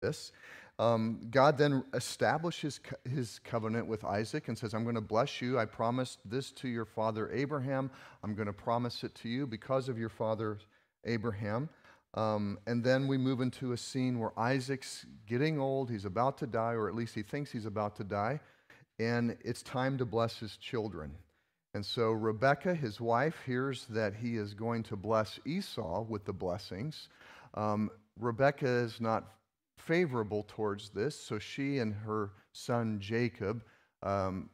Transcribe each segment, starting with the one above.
this. Um, God then establishes his covenant with Isaac and says, I'm going to bless you. I promised this to your father Abraham. I'm going to promise it to you because of your father Abraham. Um, and then we move into a scene where Isaac's getting old. He's about to die, or at least he thinks he's about to die. And it's time to bless his children. And so Rebekah, his wife, hears that he is going to bless Esau with the blessings. Um, is not favorable towards this, so she and her son Jacob um,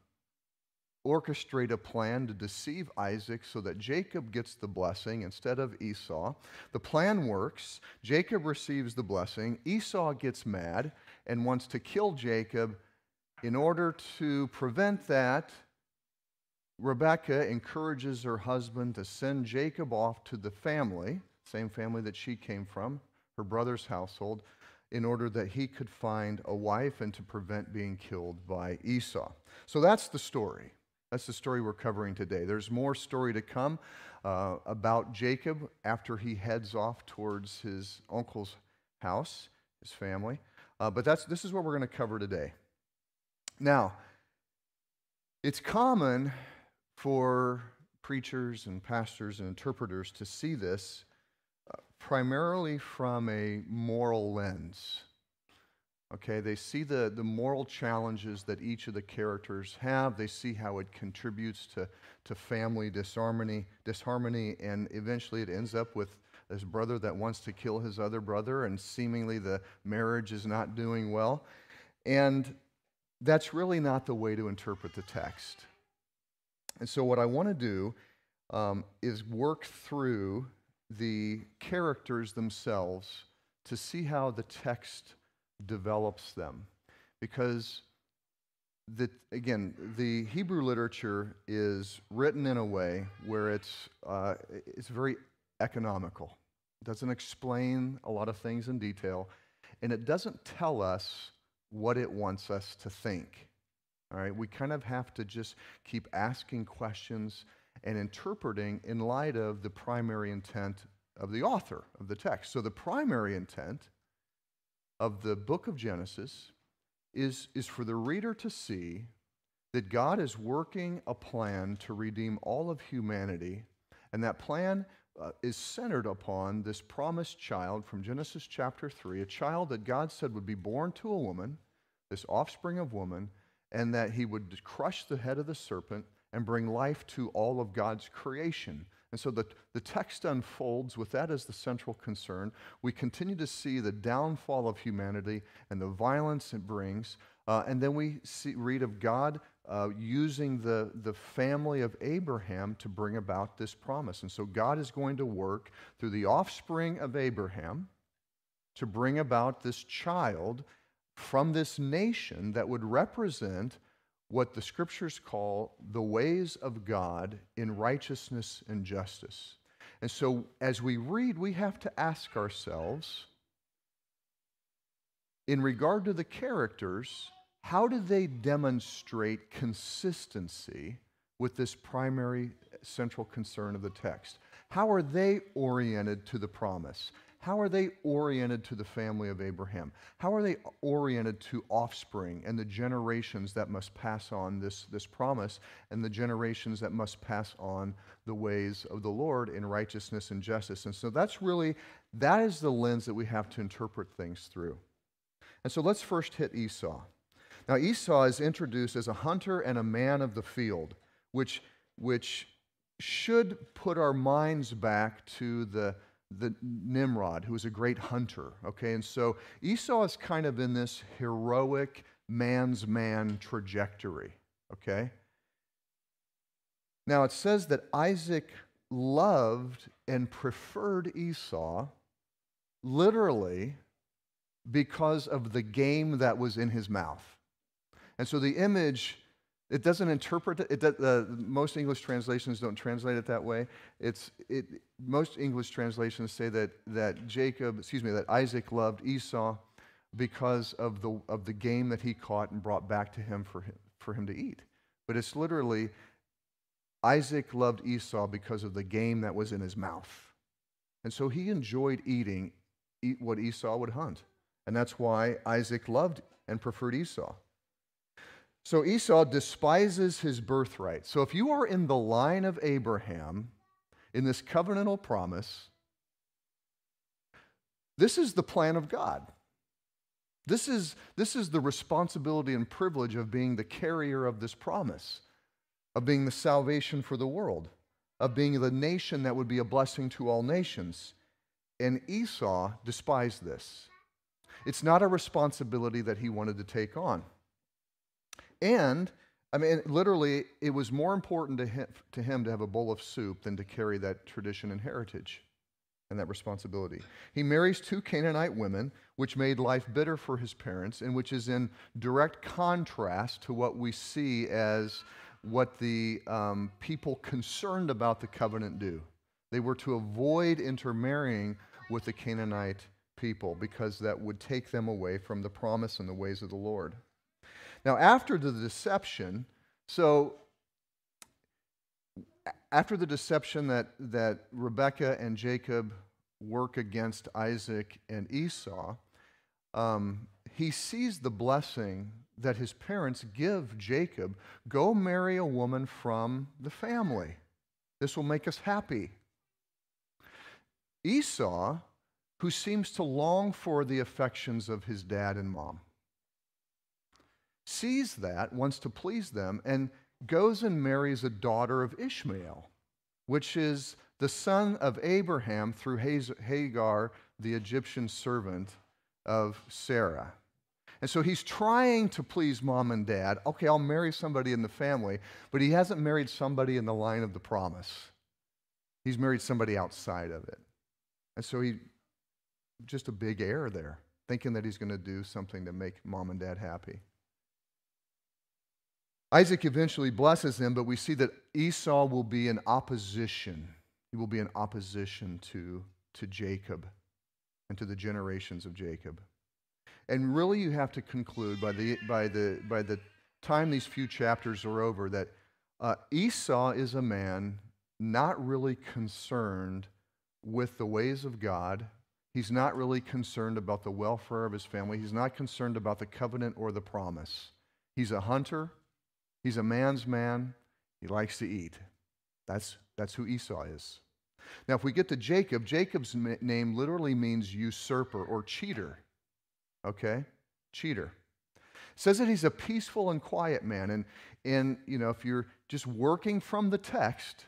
orchestrate a plan to deceive Isaac so that Jacob gets the blessing instead of Esau. The plan works. Jacob receives the blessing. Esau gets mad and wants to kill Jacob. In order to prevent that, Rebecca encourages her husband to send Jacob off to the family, same family that she came from, her brother's household, in order that he could find a wife and to prevent being killed by Esau. So that's the story. That's the story we're covering today. There's more story to come uh, about Jacob after he heads off towards his uncle's house, his family. Uh, but that's, this is what we're going to cover today. Now, it's common for preachers and pastors and interpreters to see this primarily from a moral lens. Okay, they see the, the moral challenges that each of the characters have. They see how it contributes to, to family disharmony, disharmony, and eventually it ends up with this brother that wants to kill his other brother, and seemingly the marriage is not doing well. And that's really not the way to interpret the text. And so, what I want to do um, is work through the characters themselves to see how the text develops them. Because, the, again, the Hebrew literature is written in a way where it's, uh, it's very economical. It doesn't explain a lot of things in detail, and it doesn't tell us what it wants us to think. All right, we kind of have to just keep asking questions and interpreting in light of the primary intent of the author of the text. So, the primary intent of the book of Genesis is, is for the reader to see that God is working a plan to redeem all of humanity, and that plan uh, is centered upon this promised child from Genesis chapter 3, a child that God said would be born to a woman, this offspring of woman, and that he would crush the head of the serpent and bring life to all of God's creation. And so the, the text unfolds with that as the central concern. We continue to see the downfall of humanity and the violence it brings. Uh, and then we see, read of God uh, using the, the family of Abraham to bring about this promise. And so God is going to work through the offspring of Abraham to bring about this child from this nation that would represent what the scriptures call the ways of God in righteousness and justice. And so, as we read, we have to ask ourselves, in regard to the characters, how do they demonstrate consistency with this primary central concern of the text? How are they oriented to the promise? How are they oriented to the family of Abraham? How are they oriented to offspring and the generations that must pass on this, this promise and the generations that must pass on the ways of the Lord in righteousness and justice? And so that's really, that is the lens that we have to interpret things through. And so let's first hit Esau. Now, Esau is introduced as a hunter and a man of the field, which, which should put our minds back to the the Nimrod, who was a great hunter. Okay, and so Esau is kind of in this heroic man's man trajectory. Okay. Now it says that Isaac loved and preferred Esau literally because of the game that was in his mouth. And so the image it doesn't interpret it. uh, most English translations don't translate it that way. It's, it, most English translations say that, that Jacob, excuse me, that Isaac loved Esau because of the, of the game that he caught and brought back to him for him, for him to eat. But it's literally Isaac loved Esau because of the game that was in his mouth. And so he enjoyed eating eat what Esau would hunt. And that's why Isaac loved and preferred Esau. So Esau despises his birthright. So if you are in the line of Abraham in this covenantal promise, this is the plan of God. This is, this is the responsibility and privilege of being the carrier of this promise, of being the salvation for the world, of being the nation that would be a blessing to all nations. And Esau despised this. It's not a responsibility that he wanted to take on. And, I mean, literally, it was more important to him, to him to have a bowl of soup than to carry that tradition and heritage and that responsibility. He marries two Canaanite women, which made life bitter for his parents, and which is in direct contrast to what we see as what the um, people concerned about the covenant do. They were to avoid intermarrying with the Canaanite people because that would take them away from the promise and the ways of the Lord. Now, after the deception, so after the deception that, that Rebekah and Jacob work against Isaac and Esau, um, he sees the blessing that his parents give Jacob go marry a woman from the family. This will make us happy. Esau, who seems to long for the affections of his dad and mom, sees that, wants to please them, and goes and marries a daughter of Ishmael, which is the son of Abraham through Hagar, the Egyptian servant of Sarah. And so he's trying to please mom and dad. Okay, I'll marry somebody in the family, but he hasn't married somebody in the line of the promise. He's married somebody outside of it. And so he, just a big error there, thinking that he's going to do something to make mom and dad happy. Isaac eventually blesses them, but we see that Esau will be in opposition. He will be in opposition to, to Jacob and to the generations of Jacob. And really, you have to conclude by the, by the, by the time these few chapters are over that uh, Esau is a man not really concerned with the ways of God. He's not really concerned about the welfare of his family. He's not concerned about the covenant or the promise. He's a hunter. He's a man's man. He likes to eat. That's, that's who Esau is. Now, if we get to Jacob, Jacob's name literally means usurper or cheater. Okay? Cheater. Says that he's a peaceful and quiet man. And, and, you know, if you're just working from the text,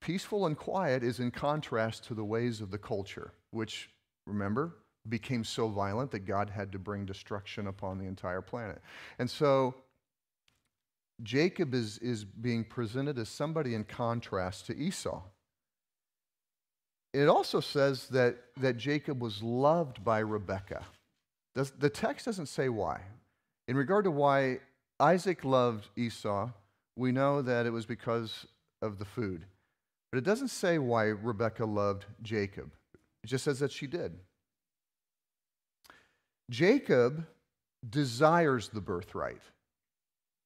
peaceful and quiet is in contrast to the ways of the culture, which, remember, became so violent that God had to bring destruction upon the entire planet. And so Jacob is, is being presented as somebody in contrast to Esau. It also says that, that Jacob was loved by Rebekah. Does, the text doesn't say why. In regard to why Isaac loved Esau, we know that it was because of the food. But it doesn't say why Rebekah loved Jacob. It just says that she did. Jacob desires the birthright.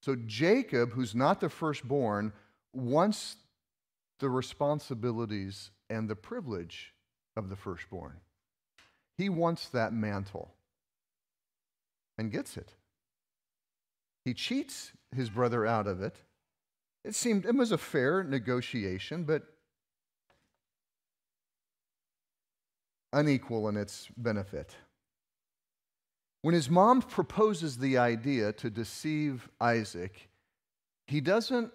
So Jacob, who's not the firstborn, wants the responsibilities and the privilege of the firstborn. He wants that mantle and gets it. He cheats his brother out of it. It seemed it was a fair negotiation, but unequal in its benefit. When his mom proposes the idea to deceive Isaac, he doesn't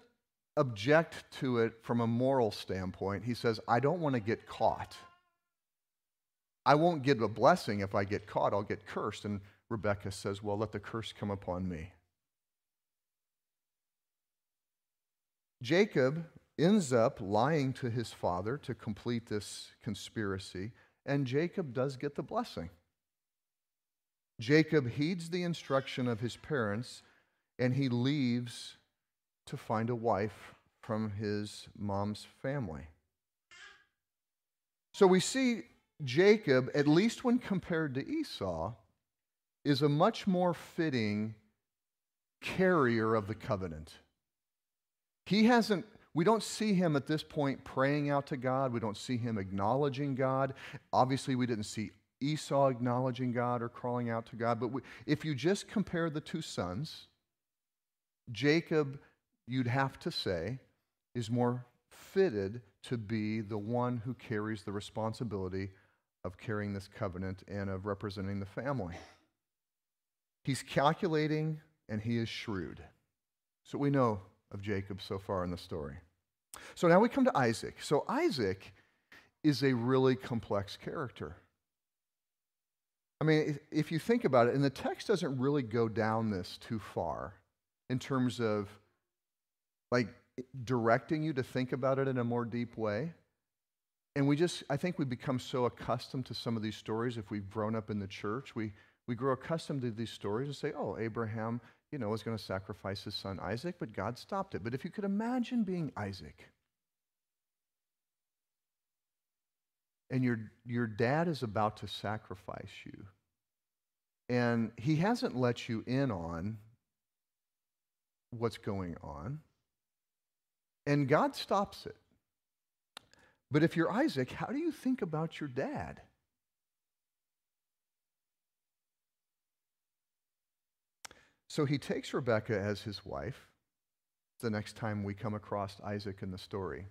object to it from a moral standpoint. He says, I don't want to get caught. I won't get a blessing if I get caught, I'll get cursed. And Rebecca says, Well, let the curse come upon me. Jacob ends up lying to his father to complete this conspiracy, and Jacob does get the blessing. Jacob heeds the instruction of his parents and he leaves to find a wife from his mom's family. So we see Jacob, at least when compared to Esau, is a much more fitting carrier of the covenant. He hasn't, we don't see him at this point praying out to God. We don't see him acknowledging God. Obviously, we didn't see Esau acknowledging God or crawling out to God. But we, if you just compare the two sons, Jacob, you'd have to say, is more fitted to be the one who carries the responsibility of carrying this covenant and of representing the family. He's calculating and he is shrewd. So we know of Jacob so far in the story. So now we come to Isaac. So Isaac is a really complex character. I mean, if you think about it, and the text doesn't really go down this too far in terms of like directing you to think about it in a more deep way. And we just, I think we become so accustomed to some of these stories if we've grown up in the church. We, we grow accustomed to these stories and say, oh, Abraham, you know, was going to sacrifice his son Isaac, but God stopped it. But if you could imagine being Isaac, and your, your dad is about to sacrifice you, and he hasn't let you in on what's going on, and God stops it. But if you're Isaac, how do you think about your dad? So he takes Rebekah as his wife. The next time we come across Isaac in the story,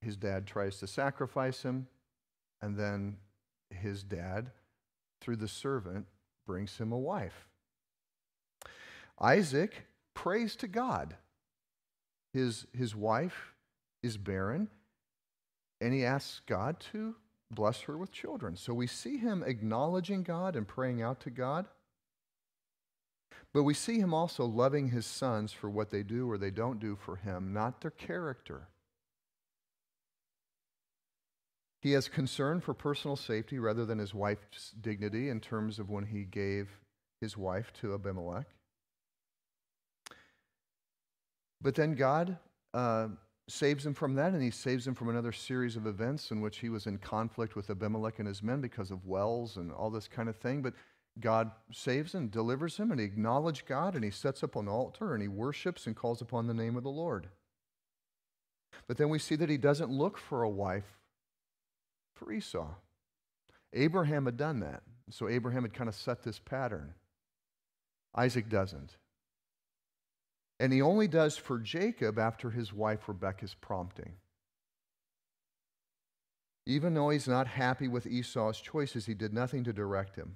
his dad tries to sacrifice him, and then his dad, through the servant, brings him a wife. Isaac prays to God. His, his wife is barren, and he asks God to bless her with children. So we see him acknowledging God and praying out to God. But we see him also loving his sons for what they do or they don't do for him, not their character. He has concern for personal safety rather than his wife's dignity in terms of when he gave his wife to Abimelech. But then God uh, saves him from that, and he saves him from another series of events in which he was in conflict with Abimelech and his men because of wells and all this kind of thing. But God saves and delivers him, and he acknowledges God, and he sets up an altar, and he worships and calls upon the name of the Lord. But then we see that he doesn't look for a wife for Esau. Abraham had done that. So Abraham had kind of set this pattern. Isaac doesn't. And he only does for Jacob after his wife Rebekah's prompting. Even though he's not happy with Esau's choices, he did nothing to direct him.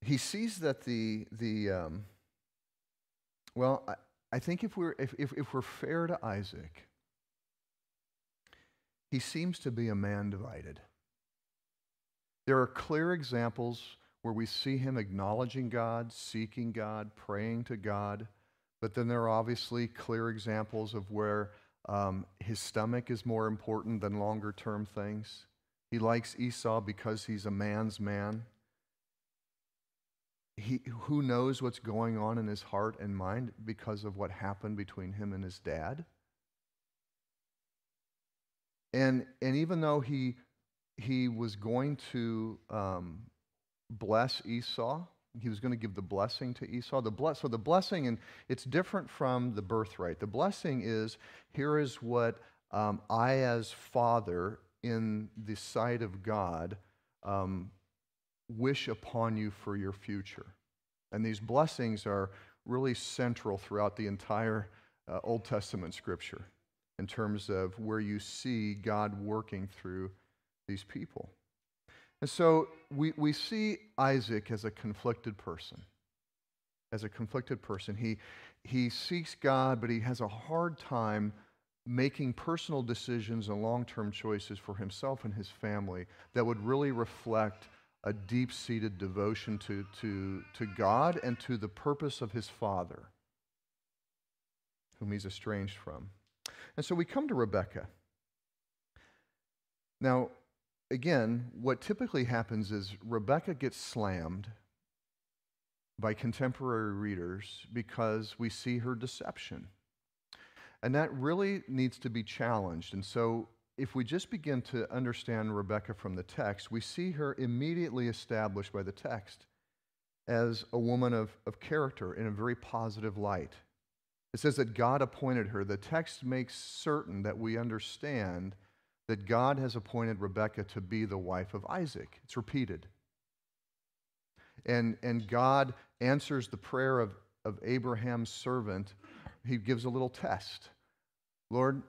He sees that the, the um, well, I, think if we're, if, if, if we're fair to Isaac, he seems to be a man divided. There are clear examples where we see him acknowledging God, seeking God, praying to God. But then there are obviously clear examples of where um, his stomach is more important than longer term things. He likes Esau because he's a man's man. He, who knows what's going on in his heart and mind because of what happened between him and his dad? And, and even though he, he was going to um, bless Esau. He was going to give the blessing to Esau. The bless, so the blessing, and it's different from the birthright. The blessing is here is what um, I, as father, in the sight of God, um, wish upon you for your future. And these blessings are really central throughout the entire uh, Old Testament scripture in terms of where you see God working through these people. And so we, we see Isaac as a conflicted person. As a conflicted person. He, he seeks God, but he has a hard time making personal decisions and long term choices for himself and his family that would really reflect a deep seated devotion to, to, to God and to the purpose of his father, whom he's estranged from. And so we come to Rebecca. Now, again, what typically happens is Rebecca gets slammed by contemporary readers because we see her deception. And that really needs to be challenged. And so, if we just begin to understand Rebecca from the text, we see her immediately established by the text as a woman of, of character in a very positive light. It says that God appointed her. The text makes certain that we understand that God has appointed Rebecca to be the wife of Isaac. It's repeated. And, and God answers the prayer of, of Abraham's servant. He gives a little test. Lord,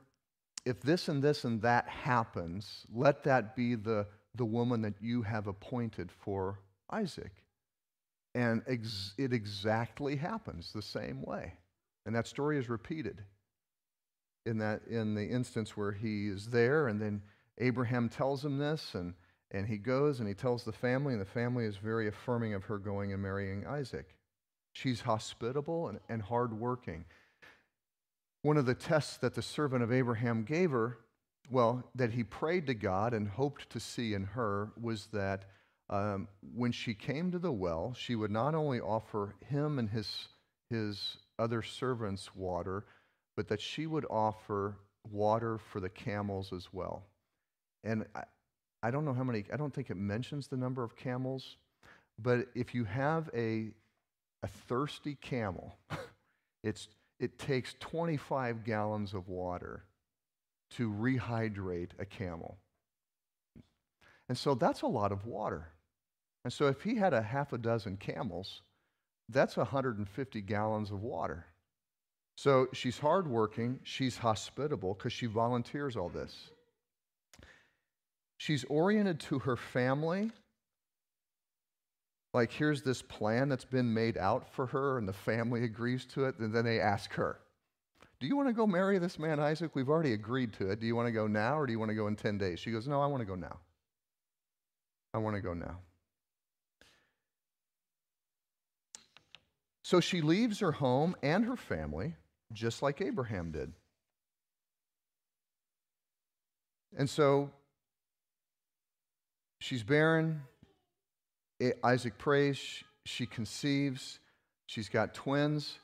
if this and this and that happens, let that be the, the woman that you have appointed for Isaac. And ex- it exactly happens the same way. And that story is repeated in, that, in the instance where he is there, and then Abraham tells him this, and, and he goes and he tells the family, and the family is very affirming of her going and marrying Isaac. She's hospitable and, and hardworking. One of the tests that the servant of Abraham gave her, well, that he prayed to God and hoped to see in her, was that um, when she came to the well, she would not only offer him and his, his other servants water, but that she would offer water for the camels as well. And I, I don't know how many, I don't think it mentions the number of camels, but if you have a, a thirsty camel, it's, it takes 25 gallons of water to rehydrate a camel. And so that's a lot of water. And so if he had a half a dozen camels, that's 150 gallons of water. So she's hardworking, she's hospitable because she volunteers all this. She's oriented to her family. Like, here's this plan that's been made out for her, and the family agrees to it. And then they ask her, Do you want to go marry this man, Isaac? We've already agreed to it. Do you want to go now, or do you want to go in 10 days? She goes, No, I want to go now. I want to go now. So she leaves her home and her family, just like Abraham did. And so she's barren. Isaac prays. She conceives. She's got twins,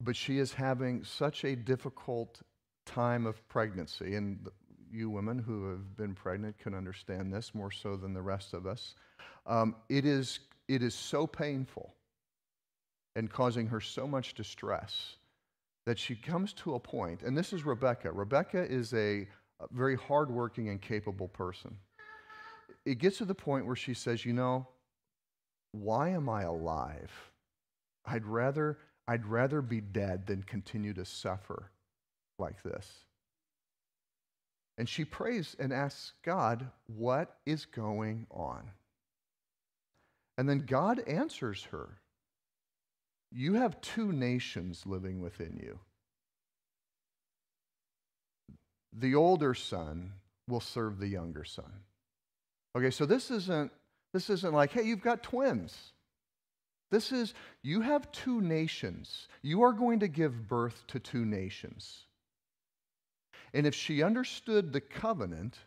but she is having such a difficult time of pregnancy. And you women who have been pregnant can understand this more so than the rest of us. Um, it, is, it is so painful and causing her so much distress that she comes to a point, and this is Rebecca. Rebecca is a, a very hardworking and capable person. It gets to the point where she says, You know, why am I alive? I'd rather, I'd rather be dead than continue to suffer like this. And she prays and asks God, What is going on? And then God answers her. You have two nations living within you. The older son will serve the younger son. Okay, so this isn't this isn't like, hey, you've got twins. This is you have two nations. You are going to give birth to two nations. And if she understood the covenant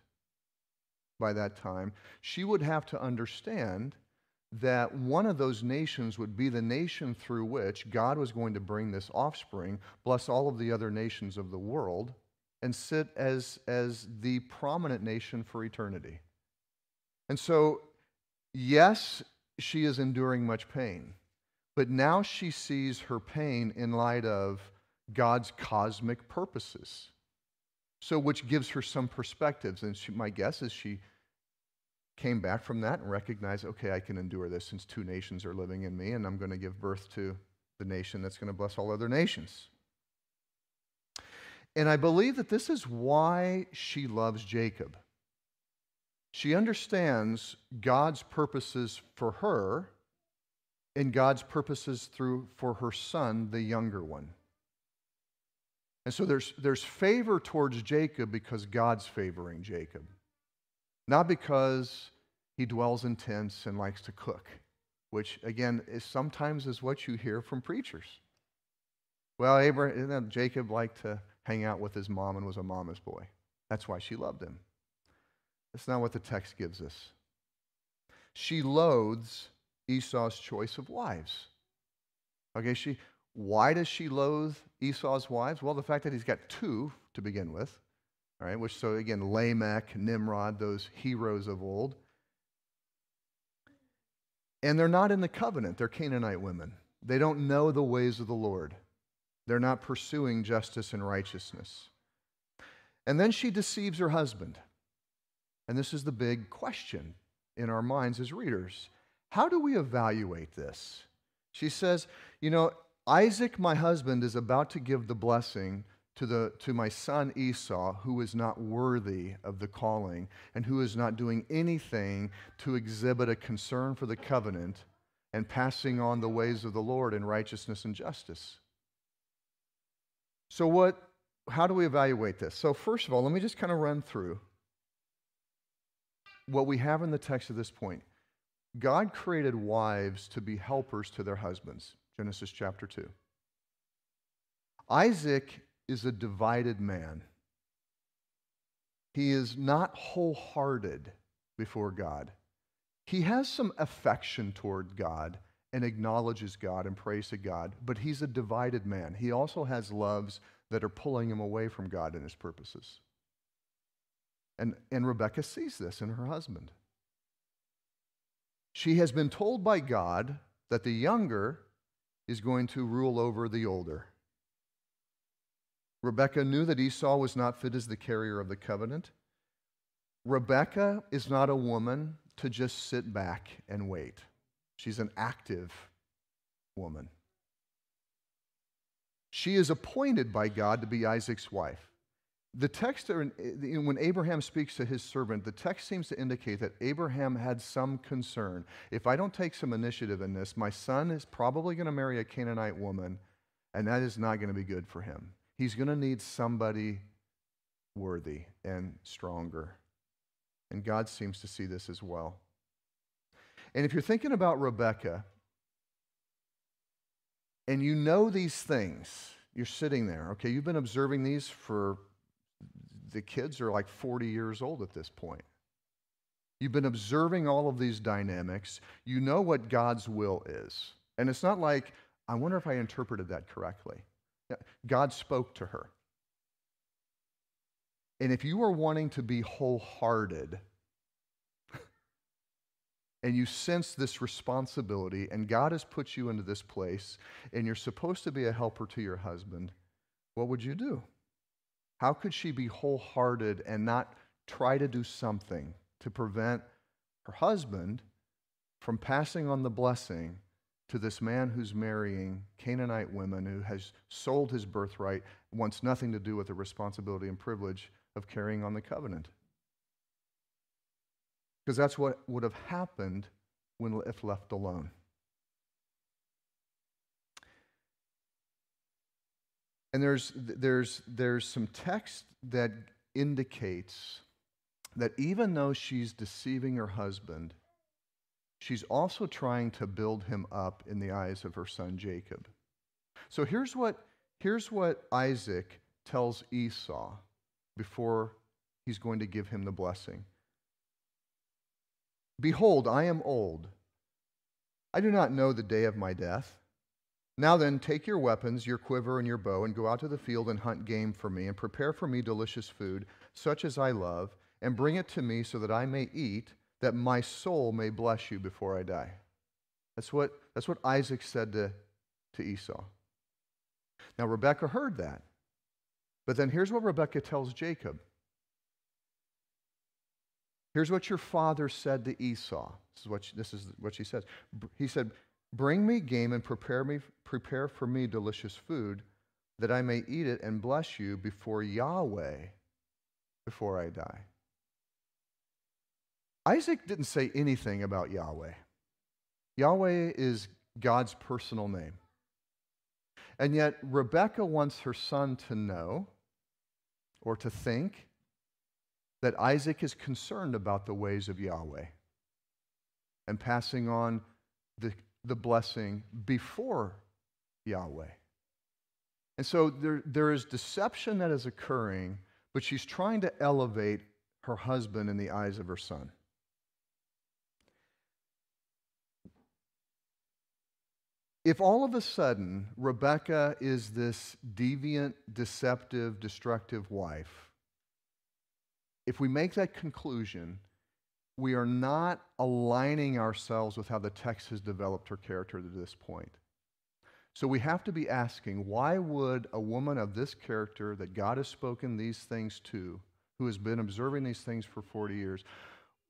by that time, she would have to understand that one of those nations would be the nation through which God was going to bring this offspring, bless all of the other nations of the world, and sit as, as the prominent nation for eternity. And so, yes, she is enduring much pain, but now she sees her pain in light of God's cosmic purposes. So, which gives her some perspectives. And she, my guess is she came back from that and recognized, okay, I can endure this since two nations are living in me, and I'm going to give birth to the nation that's going to bless all other nations. And I believe that this is why she loves Jacob. She understands God's purposes for her and God's purposes through for her son, the younger one. And so there's, there's favor towards Jacob because God's favoring Jacob. Not because he dwells in tents and likes to cook, which again is sometimes is what you hear from preachers. Well, Abraham, Jacob liked to hang out with his mom and was a mama's boy. That's why she loved him. That's not what the text gives us. She loathes Esau's choice of wives. Okay, she why does she loathe Esau's wives? Well, the fact that he's got two to begin with. All right, which so again, Lamech, Nimrod, those heroes of old. And they're not in the covenant, they're Canaanite women. They don't know the ways of the Lord. They're not pursuing justice and righteousness. And then she deceives her husband. And this is the big question in our minds as readers. How do we evaluate this? She says, You know, Isaac, my husband, is about to give the blessing to, the, to my son Esau, who is not worthy of the calling and who is not doing anything to exhibit a concern for the covenant and passing on the ways of the Lord in righteousness and justice. So, what, how do we evaluate this? So, first of all, let me just kind of run through what we have in the text at this point. God created wives to be helpers to their husbands, Genesis chapter 2. Isaac is a divided man. He is not wholehearted before God. He has some affection toward God and acknowledges God and prays to God, but he's a divided man. He also has loves that are pulling him away from God and his purposes. And, and Rebecca sees this in her husband. She has been told by God that the younger is going to rule over the older. Rebecca knew that Esau was not fit as the carrier of the covenant. Rebecca is not a woman to just sit back and wait. She's an active woman. She is appointed by God to be Isaac's wife. The text, eh, when Abraham speaks to his servant, the text seems to indicate that Abraham had some concern. If I don't take some initiative in this, my son is probably going to marry a Canaanite woman, and that is not going to be good for him. He's going to need somebody worthy and stronger. And God seems to see this as well. And if you're thinking about Rebecca, and you know these things, you're sitting there, okay, you've been observing these for the kids are like 40 years old at this point. You've been observing all of these dynamics. You know what God's will is. And it's not like, I wonder if I interpreted that correctly. God spoke to her. And if you are wanting to be wholehearted and you sense this responsibility, and God has put you into this place, and you're supposed to be a helper to your husband, what would you do? How could she be wholehearted and not try to do something to prevent her husband from passing on the blessing to this man who's marrying Canaanite women, who has sold his birthright, wants nothing to do with the responsibility and privilege of carrying on the covenant. Because that's what would have happened when, if left alone. And there's, there's, there's some text that indicates that even though she's deceiving her husband, she's also trying to build him up in the eyes of her son Jacob. So here's what, here's what Isaac tells Esau before he's going to give him the blessing Behold, I am old. I do not know the day of my death. Now then, take your weapons, your quiver, and your bow, and go out to the field and hunt game for me, and prepare for me delicious food, such as I love, and bring it to me so that I may eat that my soul may bless you before I die. That's what, that's what Isaac said to, to Esau. Now, Rebekah heard that. But then here's what Rebekah tells Jacob. Here's what your father said to Esau. This is what she, this is what she says. He said, "Bring me game and prepare me prepare for me delicious food, that I may eat it and bless you before Yahweh before I die." Isaac didn't say anything about Yahweh. Yahweh is God's personal name. And yet, Rebecca wants her son to know or to think that Isaac is concerned about the ways of Yahweh and passing on the, the blessing before Yahweh. And so there, there is deception that is occurring, but she's trying to elevate her husband in the eyes of her son. If all of a sudden Rebecca is this deviant, deceptive, destructive wife, if we make that conclusion, we are not aligning ourselves with how the text has developed her character to this point. So we have to be asking why would a woman of this character that God has spoken these things to, who has been observing these things for 40 years,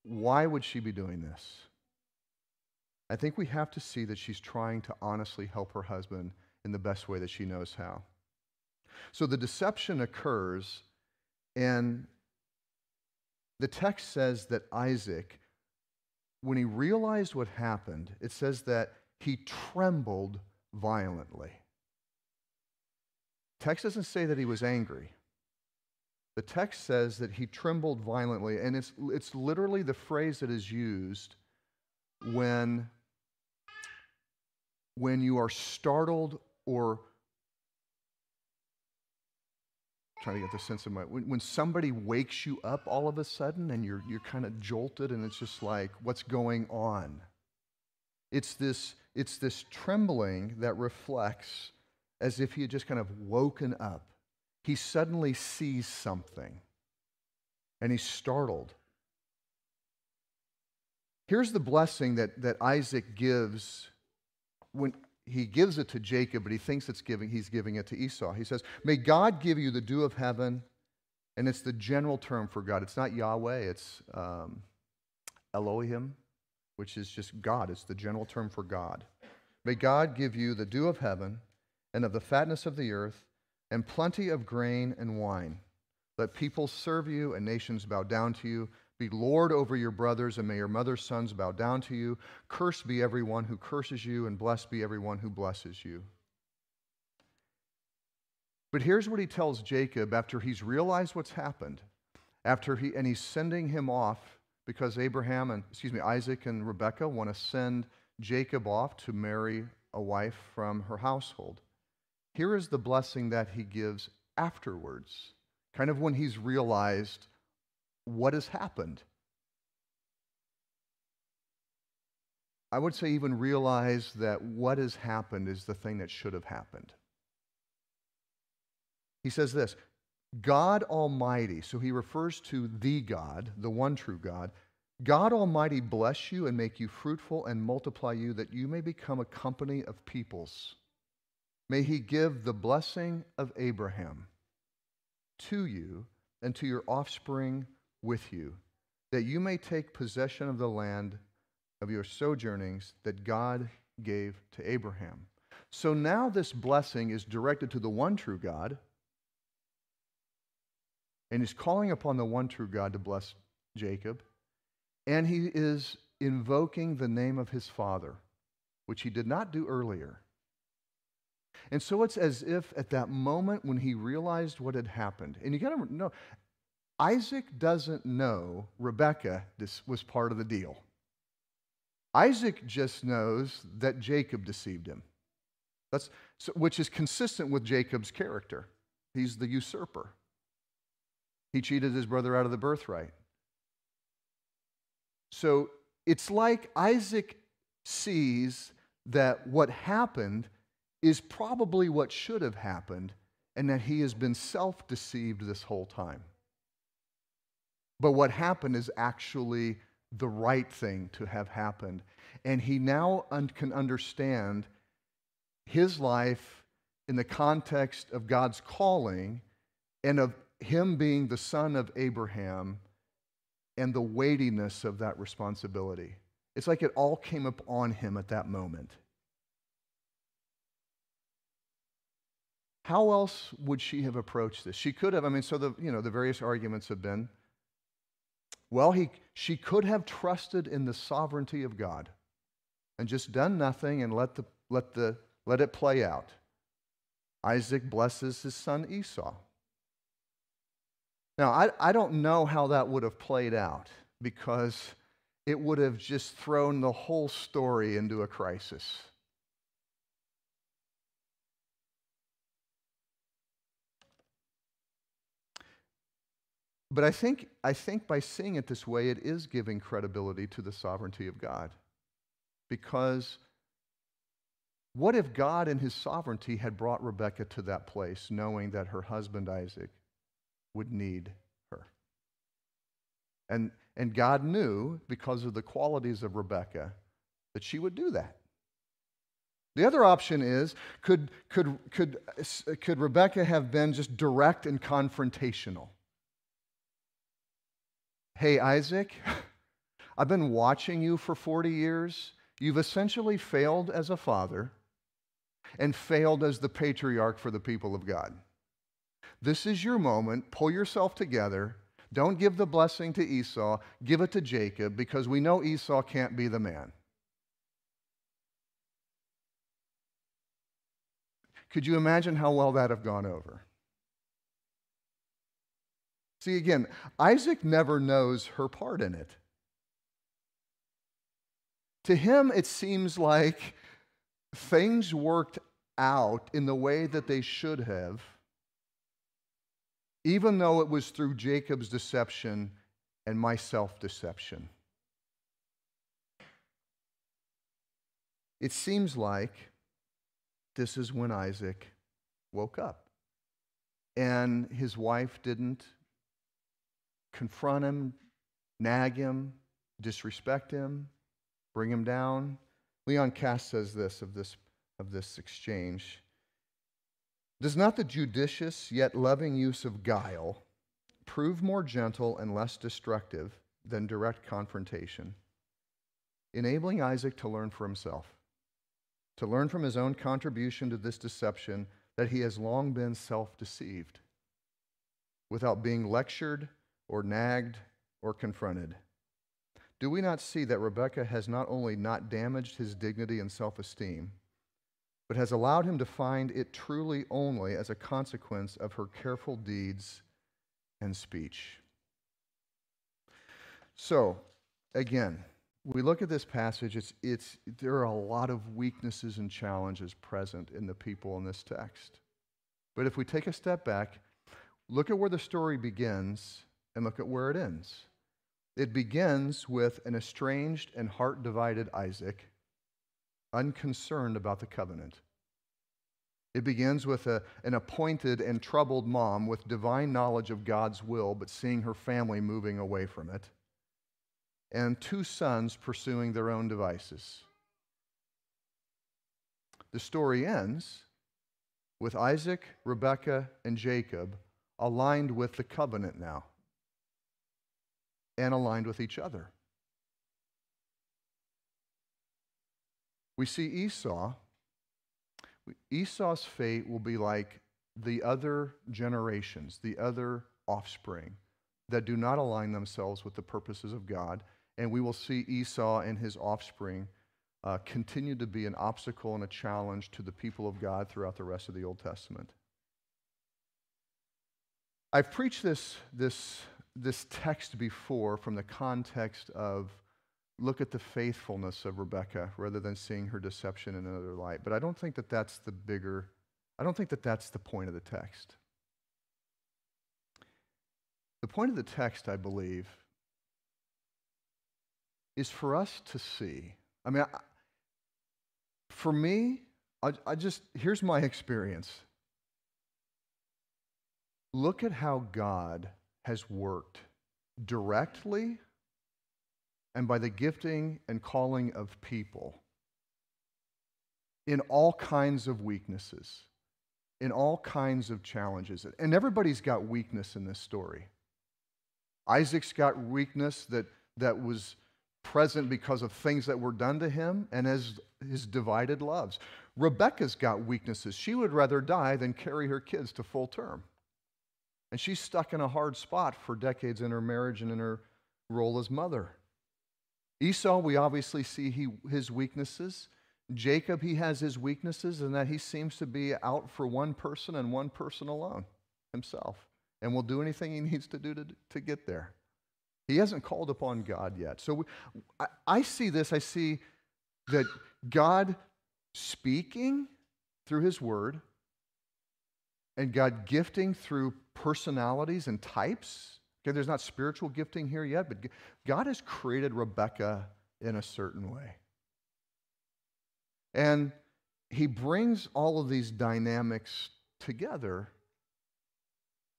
why would she be doing this? I think we have to see that she's trying to honestly help her husband in the best way that she knows how. So the deception occurs, and the text says that Isaac, when he realized what happened, it says that he trembled violently. Text doesn't say that he was angry. The text says that he trembled violently, and it's, it's literally the phrase that is used when, when you are startled or trying to get the sense of my when, when somebody wakes you up all of a sudden and you're you're kind of jolted and it's just like what's going on? It's this it's this trembling that reflects as if he had just kind of woken up. He suddenly sees something and he's startled. Here's the blessing that, that isaac gives when he gives it to Jacob, but he thinks it's giving, he's giving it to Esau. He says, May God give you the dew of heaven. And it's the general term for God. It's not Yahweh, it's um, Elohim, which is just God. It's the general term for God. May God give you the dew of heaven and of the fatness of the earth and plenty of grain and wine. Let people serve you and nations bow down to you. Be Lord over your brothers, and may your mother's sons bow down to you. Cursed be everyone who curses you, and blessed be everyone who blesses you. But here's what he tells Jacob after he's realized what's happened. After he and he's sending him off because Abraham and excuse me, Isaac and Rebekah want to send Jacob off to marry a wife from her household. Here is the blessing that he gives afterwards, kind of when he's realized what has happened. I would say, even realize that what has happened is the thing that should have happened. He says this God Almighty, so he refers to the God, the one true God. God Almighty bless you and make you fruitful and multiply you, that you may become a company of peoples. May he give the blessing of Abraham to you and to your offspring with you, that you may take possession of the land of your sojournings that God gave to Abraham. So now this blessing is directed to the one true God, and he's calling upon the one true God to bless Jacob, and he is invoking the name of his father, which he did not do earlier. And so it's as if at that moment when he realized what had happened, and you got to know, Isaac doesn't know Rebekah was part of the deal. Isaac just knows that Jacob deceived him. That's, which is consistent with Jacob's character. He's the usurper. He cheated his brother out of the birthright. So it's like Isaac sees that what happened is probably what should have happened and that he has been self deceived this whole time. But what happened is actually the right thing to have happened. And he now un- can understand his life in the context of God's calling and of him being the son of Abraham and the weightiness of that responsibility. It's like it all came up on him at that moment. How else would she have approached this? She could have, I mean, so the, you know, the various arguments have been well, he, she could have trusted in the sovereignty of God and just done nothing and let, the, let, the, let it play out. Isaac blesses his son Esau. Now, I, I don't know how that would have played out because it would have just thrown the whole story into a crisis. But I think, I think by seeing it this way, it is giving credibility to the sovereignty of God. Because what if God in his sovereignty had brought Rebekah to that place, knowing that her husband Isaac would need her? And, and God knew, because of the qualities of Rebekah, that she would do that. The other option is could, could, could, uh, uh, could Rebecca have been just direct and confrontational? Hey, Isaac, I've been watching you for 40 years. You've essentially failed as a father and failed as the patriarch for the people of God. This is your moment. Pull yourself together. Don't give the blessing to Esau, give it to Jacob because we know Esau can't be the man. Could you imagine how well that have gone over? See, again, Isaac never knows her part in it. To him, it seems like things worked out in the way that they should have, even though it was through Jacob's deception and my self deception. It seems like this is when Isaac woke up. And his wife didn't confront him, nag him, disrespect him, bring him down. Leon Kass says this of this, of this exchange. Does not the judicious yet loving use of guile prove more gentle and less destructive than direct confrontation, enabling Isaac to learn for himself? to learn from his own contribution to this deception that he has long been self deceived without being lectured or nagged or confronted. Do we not see that Rebekah has not only not damaged his dignity and self esteem, but has allowed him to find it truly only as a consequence of her careful deeds and speech? So, again, we look at this passage, it's, it's, there are a lot of weaknesses and challenges present in the people in this text. But if we take a step back, look at where the story begins and look at where it ends. It begins with an estranged and heart divided Isaac, unconcerned about the covenant. It begins with a, an appointed and troubled mom with divine knowledge of God's will, but seeing her family moving away from it and two sons pursuing their own devices. The story ends with Isaac, Rebekah, and Jacob aligned with the covenant now and aligned with each other. We see Esau. Esau's fate will be like the other generations, the other offspring that do not align themselves with the purposes of God and we will see Esau and his offspring uh, continue to be an obstacle and a challenge to the people of God throughout the rest of the Old Testament. I've preached this, this, this text before from the context of look at the faithfulness of Rebecca rather than seeing her deception in another light. But I don't think that that's the bigger, I don't think that that's the point of the text. The point of the text, I believe, is for us to see. I mean, I, for me, I, I just, here's my experience. Look at how God has worked directly and by the gifting and calling of people in all kinds of weaknesses, in all kinds of challenges. And everybody's got weakness in this story. Isaac's got weakness that, that was present because of things that were done to him and his, his divided loves. Rebecca's got weaknesses. She would rather die than carry her kids to full term. And she's stuck in a hard spot for decades in her marriage and in her role as mother. Esau, we obviously see he, his weaknesses. Jacob, he has his weaknesses, and that he seems to be out for one person and one person alone, himself, and will do anything he needs to do to, to get there. He hasn't called upon God yet. So we, I, I see this, I see that God speaking through his word and God gifting through personalities and types. Okay, there's not spiritual gifting here yet, but God has created Rebecca in a certain way. And he brings all of these dynamics together.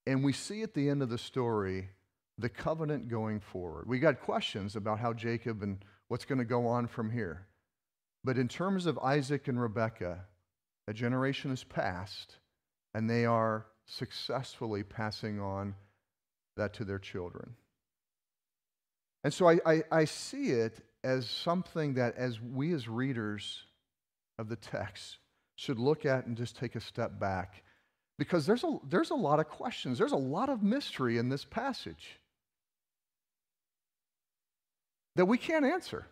And we see at the end of the story the covenant going forward. We got questions about how Jacob and what's going to go on from here. But in terms of Isaac and Rebekah, a generation has passed, and they are successfully passing on that to their children. And so I, I, I, see it as something that, as we as readers of the text, should look at and just take a step back. Because there's a, there's a lot of questions, there's a lot of mystery in this passage that we can't answer.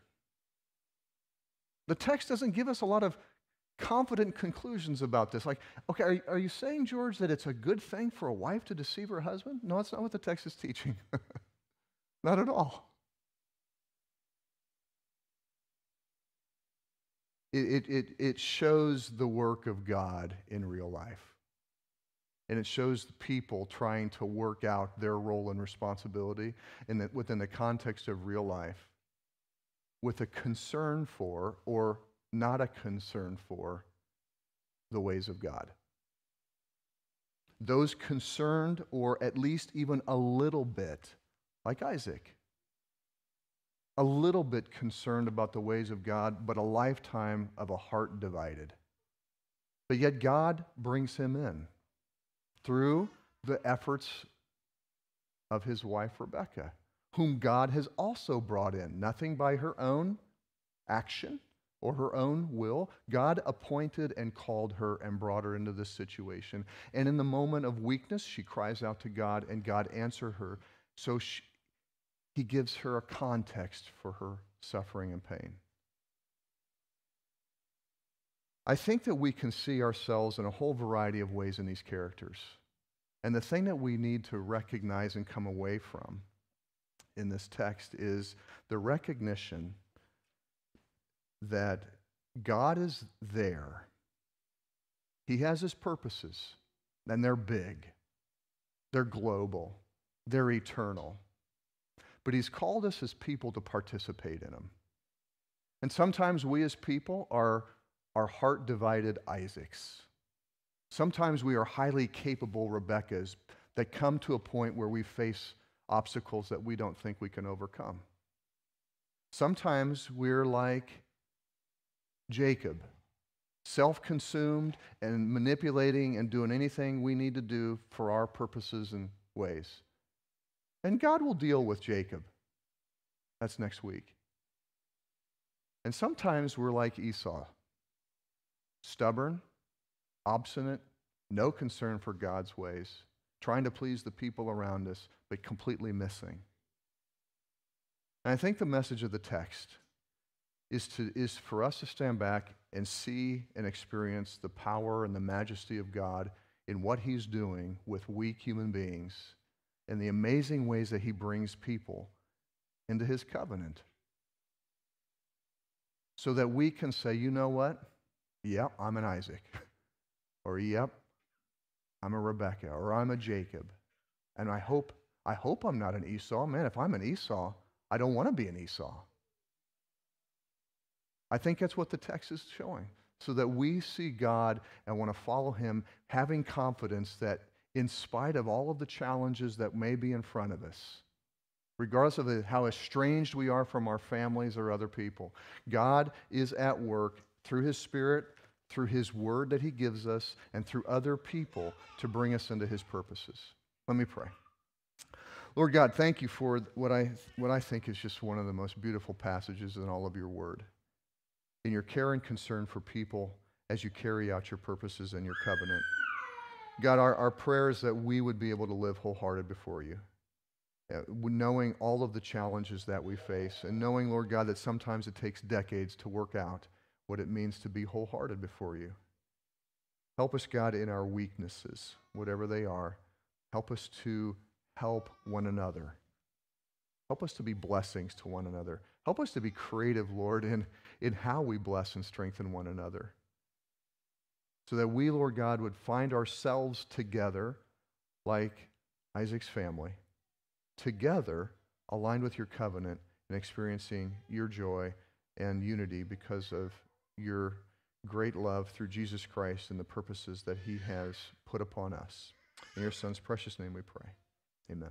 The text doesn't give us a lot of confident conclusions about this. Like, okay, are, are you saying, George, that it's a good thing for a wife to deceive her husband? No, that's not what the text is teaching. not at all. It, it, it, shows the work of God in real life. And it shows the people trying to work out their role and responsibility in the, within the context of real life with a concern for or not a concern for the ways of God. Those concerned, or at least even a little bit, like Isaac, a little bit concerned about the ways of God, but a lifetime of a heart divided. But yet God brings him in through the efforts of his wife Rebecca, whom God has also brought in, nothing by her own action, or her own will. God appointed and called her and brought her into this situation. And in the moment of weakness, she cries out to God, and God answers her. So she, he gives her a context for her suffering and pain. I think that we can see ourselves in a whole variety of ways in these characters. And the thing that we need to recognize and come away from in this text is the recognition that God is there. He has his purposes, and they're big, they're global, they're eternal. But he's called us as people to participate in them. And sometimes we as people are, are heart divided Isaacs. Sometimes we are highly capable Rebeccas that come to a point where we face obstacles that we don't think we can overcome. Sometimes we're like Jacob, self consumed and manipulating and doing anything we need to do for our purposes and ways. And God will deal with Jacob. That's next week. And sometimes we're like Esau stubborn, obstinate, no concern for God's ways, trying to please the people around us, but completely missing. And I think the message of the text is, to, is for us to stand back and see and experience the power and the majesty of God in what He's doing with weak human beings and the amazing ways that He brings people into His covenant. So that we can say, you know what? Yep, I'm an Isaac. or, yep, I'm a Rebecca. Or, I'm a Jacob. And I hope, I hope I'm not an Esau. Man, if I'm an Esau, I don't want to be an Esau. I think that's what the text is showing. So that we see God and want to follow Him, having confidence that in spite of all of the challenges that may be in front of us, regardless of how estranged we are from our families or other people, God is at work through His Spirit, through His Word that He gives us, and through other people to bring us into His purposes. Let me pray. Lord God, thank you for what I, what I think is just one of the most beautiful passages in all of your Word in your care and concern for people as you carry out your purposes and your covenant. God, our, our prayer is that we would be able to live wholehearted before you, uh, knowing all of the challenges that we face, and knowing, Lord God, that sometimes it takes decades to work out what it means to be wholehearted before you. Help us, God, in our weaknesses, whatever they are. Help us to help one another. Help us to be blessings to one another. Help us to be creative, Lord, in, in how we bless and strengthen one another. So that we, Lord God, would find ourselves together like Isaac's family, together, aligned with your covenant and experiencing your joy and unity because of your great love through Jesus Christ and the purposes that he has put upon us. In your son's precious name we pray. Amen.